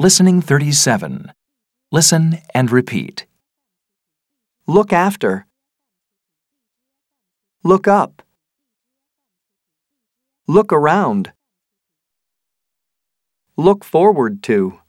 Listening 37. Listen and repeat. Look after. Look up. Look around. Look forward to.